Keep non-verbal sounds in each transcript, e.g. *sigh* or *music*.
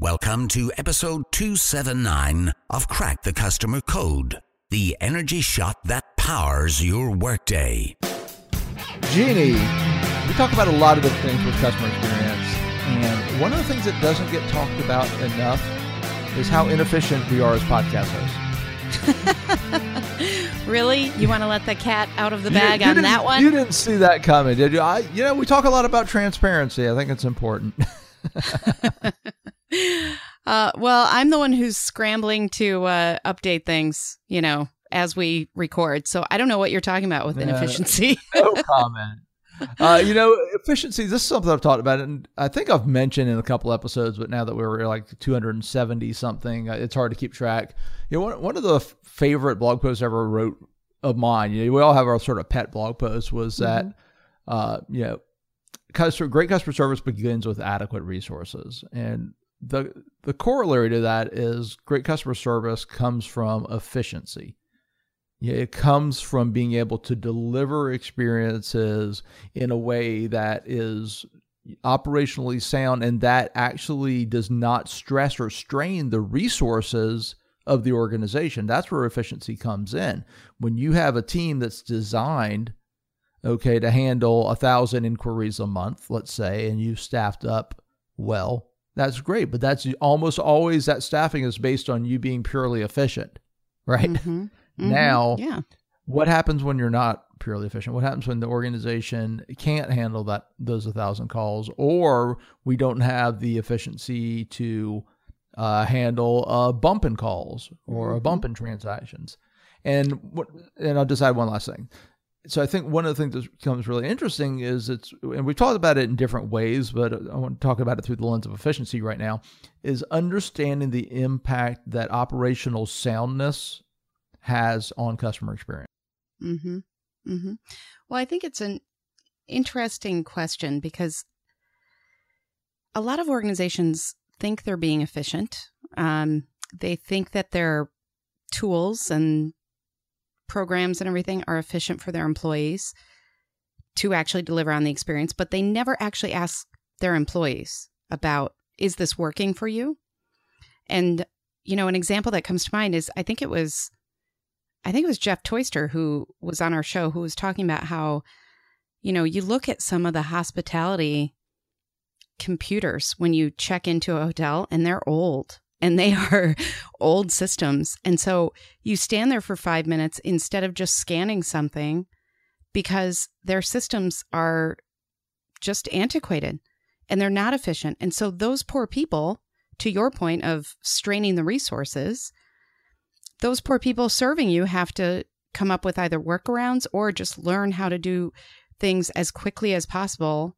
Welcome to episode 279 of Crack the Customer Code, the energy shot that powers your workday. Jeannie, we talk about a lot of different things with customer experience, and one of the things that doesn't get talked about enough is how inefficient we are as podcast hosts. *laughs* really? You want to let the cat out of the bag you, you on that one? You didn't see that coming, did you? I, you know, we talk a lot about transparency. I think it's important. *laughs* uh, well, I'm the one who's scrambling to uh, update things, you know, as we record. So I don't know what you're talking about with inefficiency. *laughs* no comment. Uh, you know, efficiency. This is something I've talked about, and I think I've mentioned in a couple episodes. But now that we're like 270 something, uh, it's hard to keep track. You know, one, one of the favorite blog posts I ever wrote of mine. You know, we all have our sort of pet blog posts. Was that, mm-hmm. uh, you know, customer, great customer service begins with adequate resources, and the the corollary to that is great customer service comes from efficiency. It comes from being able to deliver experiences in a way that is operationally sound and that actually does not stress or strain the resources of the organization. That's where efficiency comes in. When you have a team that's designed, okay, to handle a thousand inquiries a month, let's say, and you've staffed up well, that's great. But that's almost always that staffing is based on you being purely efficient, right? Mm-hmm. *laughs* Mm-hmm. Now, yeah. what happens when you're not purely efficient? What happens when the organization can't handle that those a thousand calls, or we don't have the efficiency to uh, handle uh, bumping calls or mm-hmm. bumping transactions? And what? And I'll decide one last thing. So I think one of the things that becomes really interesting is it's, and we've talked about it in different ways, but I want to talk about it through the lens of efficiency right now, is understanding the impact that operational soundness has on customer experience? Mm-hmm. Mm-hmm. Well, I think it's an interesting question because a lot of organizations think they're being efficient. Um, they think that their tools and programs and everything are efficient for their employees to actually deliver on the experience, but they never actually ask their employees about is this working for you? And, you know, an example that comes to mind is I think it was I think it was Jeff Toister who was on our show who was talking about how, you know, you look at some of the hospitality computers when you check into a hotel and they're old and they *laughs* are old systems. And so you stand there for five minutes instead of just scanning something because their systems are just antiquated and they're not efficient. And so those poor people, to your point of straining the resources, those poor people serving you have to come up with either workarounds or just learn how to do things as quickly as possible,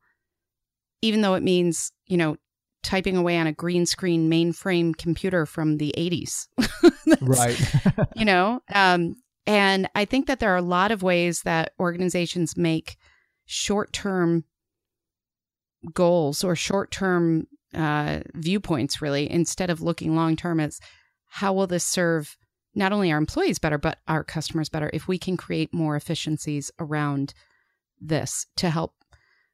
even though it means, you know, typing away on a green screen mainframe computer from the 80s. *laughs* right. you know, um, and I think that there are a lot of ways that organizations make short term goals or short term uh, viewpoints, really, instead of looking long term as how will this serve not only our employees better, but our customers better if we can create more efficiencies around this to help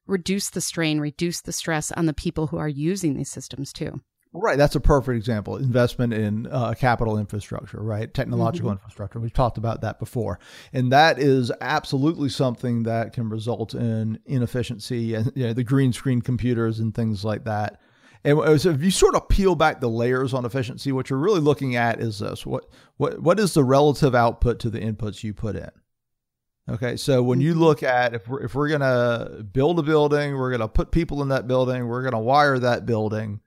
reduce the strain, reduce the stress on the people who are using these systems too. Right. That's a perfect example. Investment in uh, capital infrastructure, right? Technological mm-hmm. infrastructure. We've talked about that before. And that is absolutely something that can result in inefficiency and you know, the green screen computers and things like that and so if you sort of peel back the layers on efficiency, what you're really looking at is this: what what what is the relative output to the inputs you put in? Okay, so when you mm-hmm. look at if we're if we're gonna build a building, we're gonna put people in that building, we're gonna wire that building.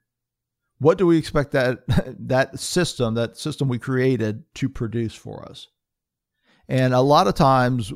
What do we expect that *laughs* that system, that system we created, to produce for us? And a lot of times,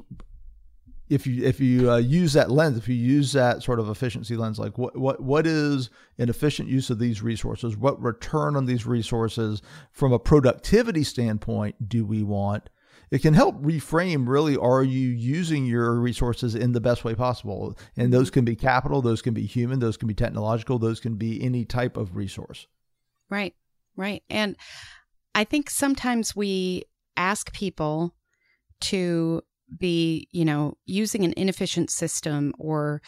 if you if you uh, use that lens, if you use that sort of efficiency lens, like what what what is an efficient use of these resources? What return on these resources from a productivity standpoint do we want? It can help reframe really are you using your resources in the best way possible? And those mm-hmm. can be capital, those can be human, those can be technological, those can be any type of resource. Right. Right. And I think sometimes we ask people to be, you know, using an inefficient system or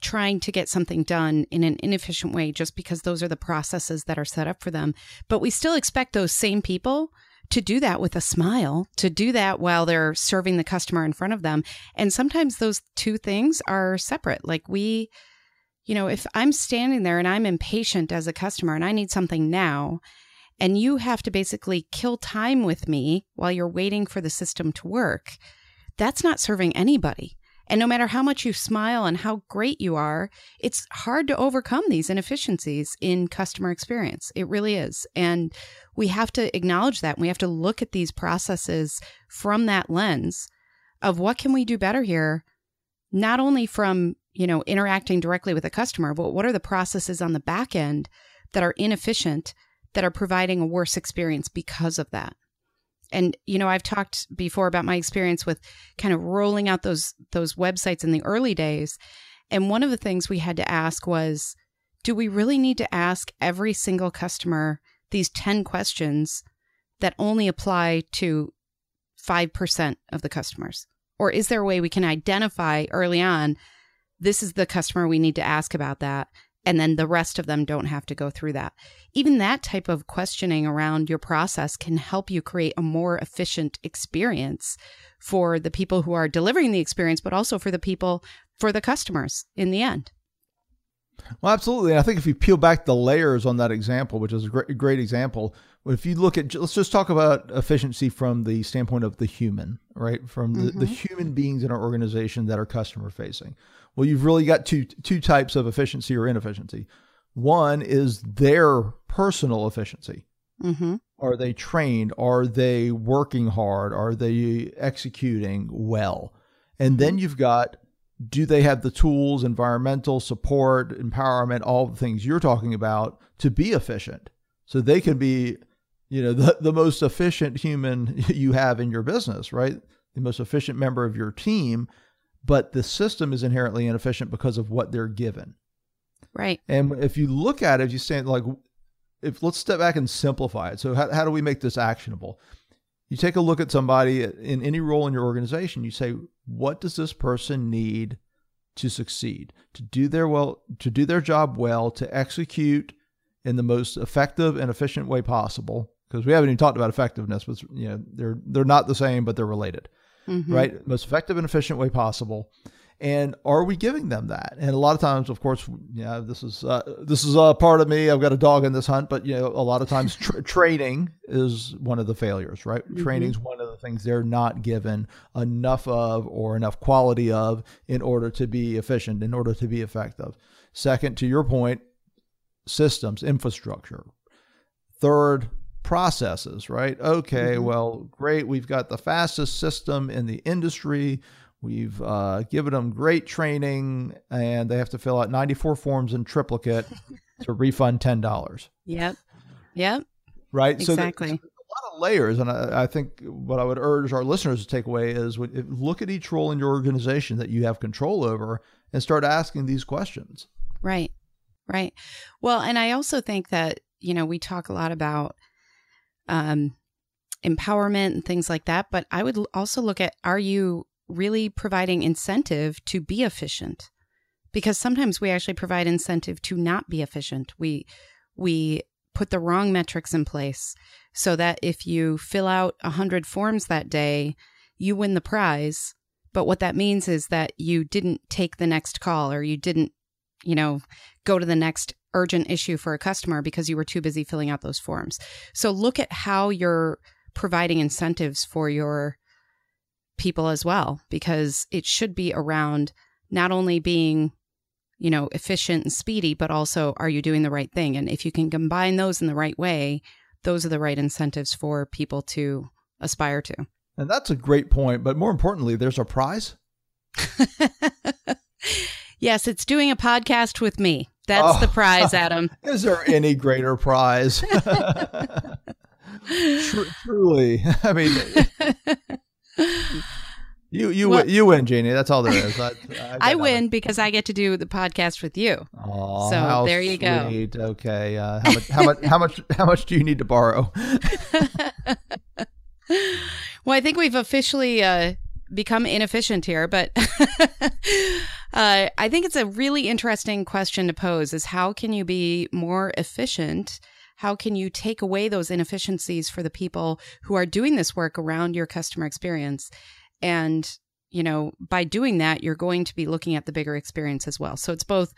trying to get something done in an inefficient way just because those are the processes that are set up for them. But we still expect those same people to do that with a smile, to do that while they're serving the customer in front of them. And sometimes those two things are separate. Like we, you know, if I'm standing there and I'm impatient as a customer and I need something now, and you have to basically kill time with me while you're waiting for the system to work, that's not serving anybody. And no matter how much you smile and how great you are, it's hard to overcome these inefficiencies in customer experience. It really is. And we have to acknowledge that. We have to look at these processes from that lens of what can we do better here, not only from, you know, interacting directly with a customer, but what are the processes on the back end that are inefficient that are providing a worse experience because of that and you know i've talked before about my experience with kind of rolling out those those websites in the early days. And one of the things we had to ask was do we really need to ask every single customer these 10 questions that only apply to 5% of the customers? Or is there a way we can identify early on this is the customer we need to ask about that and then the rest of them don't have to go through that. Even that type of questioning around your process can help you create a more efficient experience for the people who are delivering the experience, but also for the people, for the customers in the end. Well, absolutely. I think if you peel back the layers on that example, which is a great, great example, if you look at, let's just talk about efficiency from the standpoint of the human, right? From the, mm-hmm. the human beings in our organization that are customer facing. Well, you've really got two two types of efficiency or inefficiency. One is their personal efficiency. Mm-hmm. Are they trained? Are they working hard? Are they executing well? And then you've got do they have the tools, environmental support, empowerment, all the things you're talking about to be efficient? So they can be, you know, the, the most efficient human *laughs* you have in your business, right? The most efficient member of your team but the system is inherently inefficient because of what they're given. Right. And if you look at it, you say like, if let's step back and simplify it. So how, how do we make this actionable? You take a look at somebody in any role in your organization. You say, what does this person need to succeed, to do their well, to do their job well, to execute in the most effective and efficient way possible? Because we haven't even talked about effectiveness, but you know they're they're not the same, but they're related mm-hmm. right? Most effective and efficient way possible. And are we giving them that? And a lot of times, of course, yeah, this is uh, this is a part of me. I've got a dog in this hunt, but you know, a lot of times tra- *laughs* training is one of the failures, right? Mm-hmm. Training is one of the things they're not given enough of or enough quality of in order to be efficient, in order to be effective. Second, to your point, systems, infrastructure. Third, processes, right? Okay, mm-hmm. well, great. We've got the fastest system in the industry. We've uh, given them great training, and they have to fill out 94 forms in triplicate to *laughs* refund $10. Yep. Yep. Right. Exactly. So a lot of layers, and I, I, think what I would urge our listeners to take away is look at each role in your organization that you have control over, and start asking these questions. Right. Right. Well, and I also think that you know we talk a lot about um, empowerment and things like that. But I would also look at are you really providing incentive to be efficient? Because sometimes we actually provide incentive to not be efficient. We we put the wrong metrics in place so that if you fill out a 100 forms that day, you win the prize. But what that means is that you didn't take the next call or you didn't, you know, go to the next urgent issue for a customer because you were too busy filling out those forms. So look at how you're providing incentives for your people as well, because it should be around not only being, you know, efficient and speedy, but also are you doing the right thing? And if you can combine those in the right way, those are the right incentives for people to aspire to. And that's a great point. But more importantly, there's a prize. *laughs* yes, it's doing a podcast with me. That's oh, the prize, Adam. *laughs* Is there any greater prize? *laughs* Tr- truly, *laughs* I mean, you you well, you win, Jeannie. That's all there is. I, I, I win because I get to do the podcast with you. Oh, so there you sweet. go. Okay, uh, how much how much how much how much do you need to borrow? well, I think we've officially uh, become inefficient here, but Uh, I think it's a really interesting question to pose is how can you be more efficient? How can you take away those inefficiencies for the people who are doing this work around your customer experience? And, you know, by doing that, you're going to be looking at the bigger experience as well. So it's both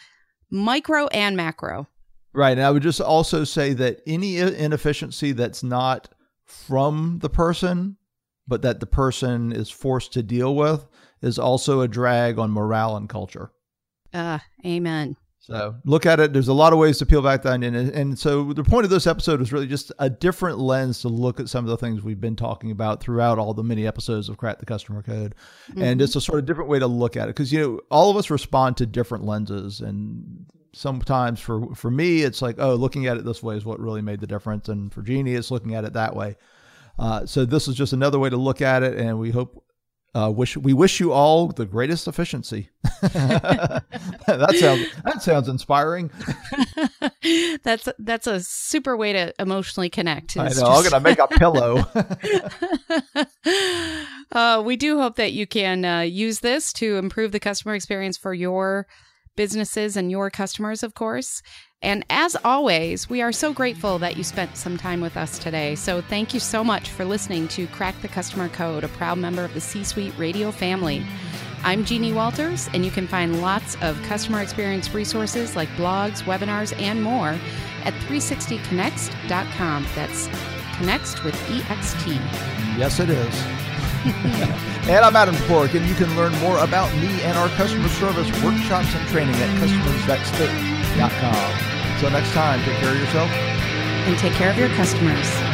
micro and macro. Right. And I would just also say that any inefficiency that's not from the person, but that the person is forced to deal with is also a drag on morale and culture. Uh, amen. So look at it. There's a lot of ways to peel back the onion. And, and so the point of this episode is really just a different lens to look at some of the things we've been talking about throughout all the many episodes of Crack the Customer Code. Mm-hmm. And it's a sort of different way to look at it. Because, you know, all of us respond to different lenses. And sometimes for, for me, it's like, oh, looking at it this way is what really made the difference. And for Jeannie, it's looking at it that way. Uh, so this is just another way to look at it. And we hope uh, wish we wish you all the greatest efficiency. *laughs* that sounds that sounds inspiring. *laughs* that's that's a super way to emotionally connect. I know. Just... I'm gonna make a pillow. *laughs* uh, we do hope that you can uh, use this to improve the customer experience for your businesses and your customers, of course. And as always, we are so grateful that you spent some time with us today. So thank you so much for listening to Crack the Customer Code, a proud member of the C Suite Radio family. I'm Jeannie Walters, and you can find lots of customer experience resources like blogs, webinars, and more at 360connext.com. That's Connext with EXT. Yes, it is. *laughs* and I'm Adam Toporek, and you can learn more about me and our customer service workshops and training at customersthatstick.com. Until next time, take care of yourself and take care of your customers.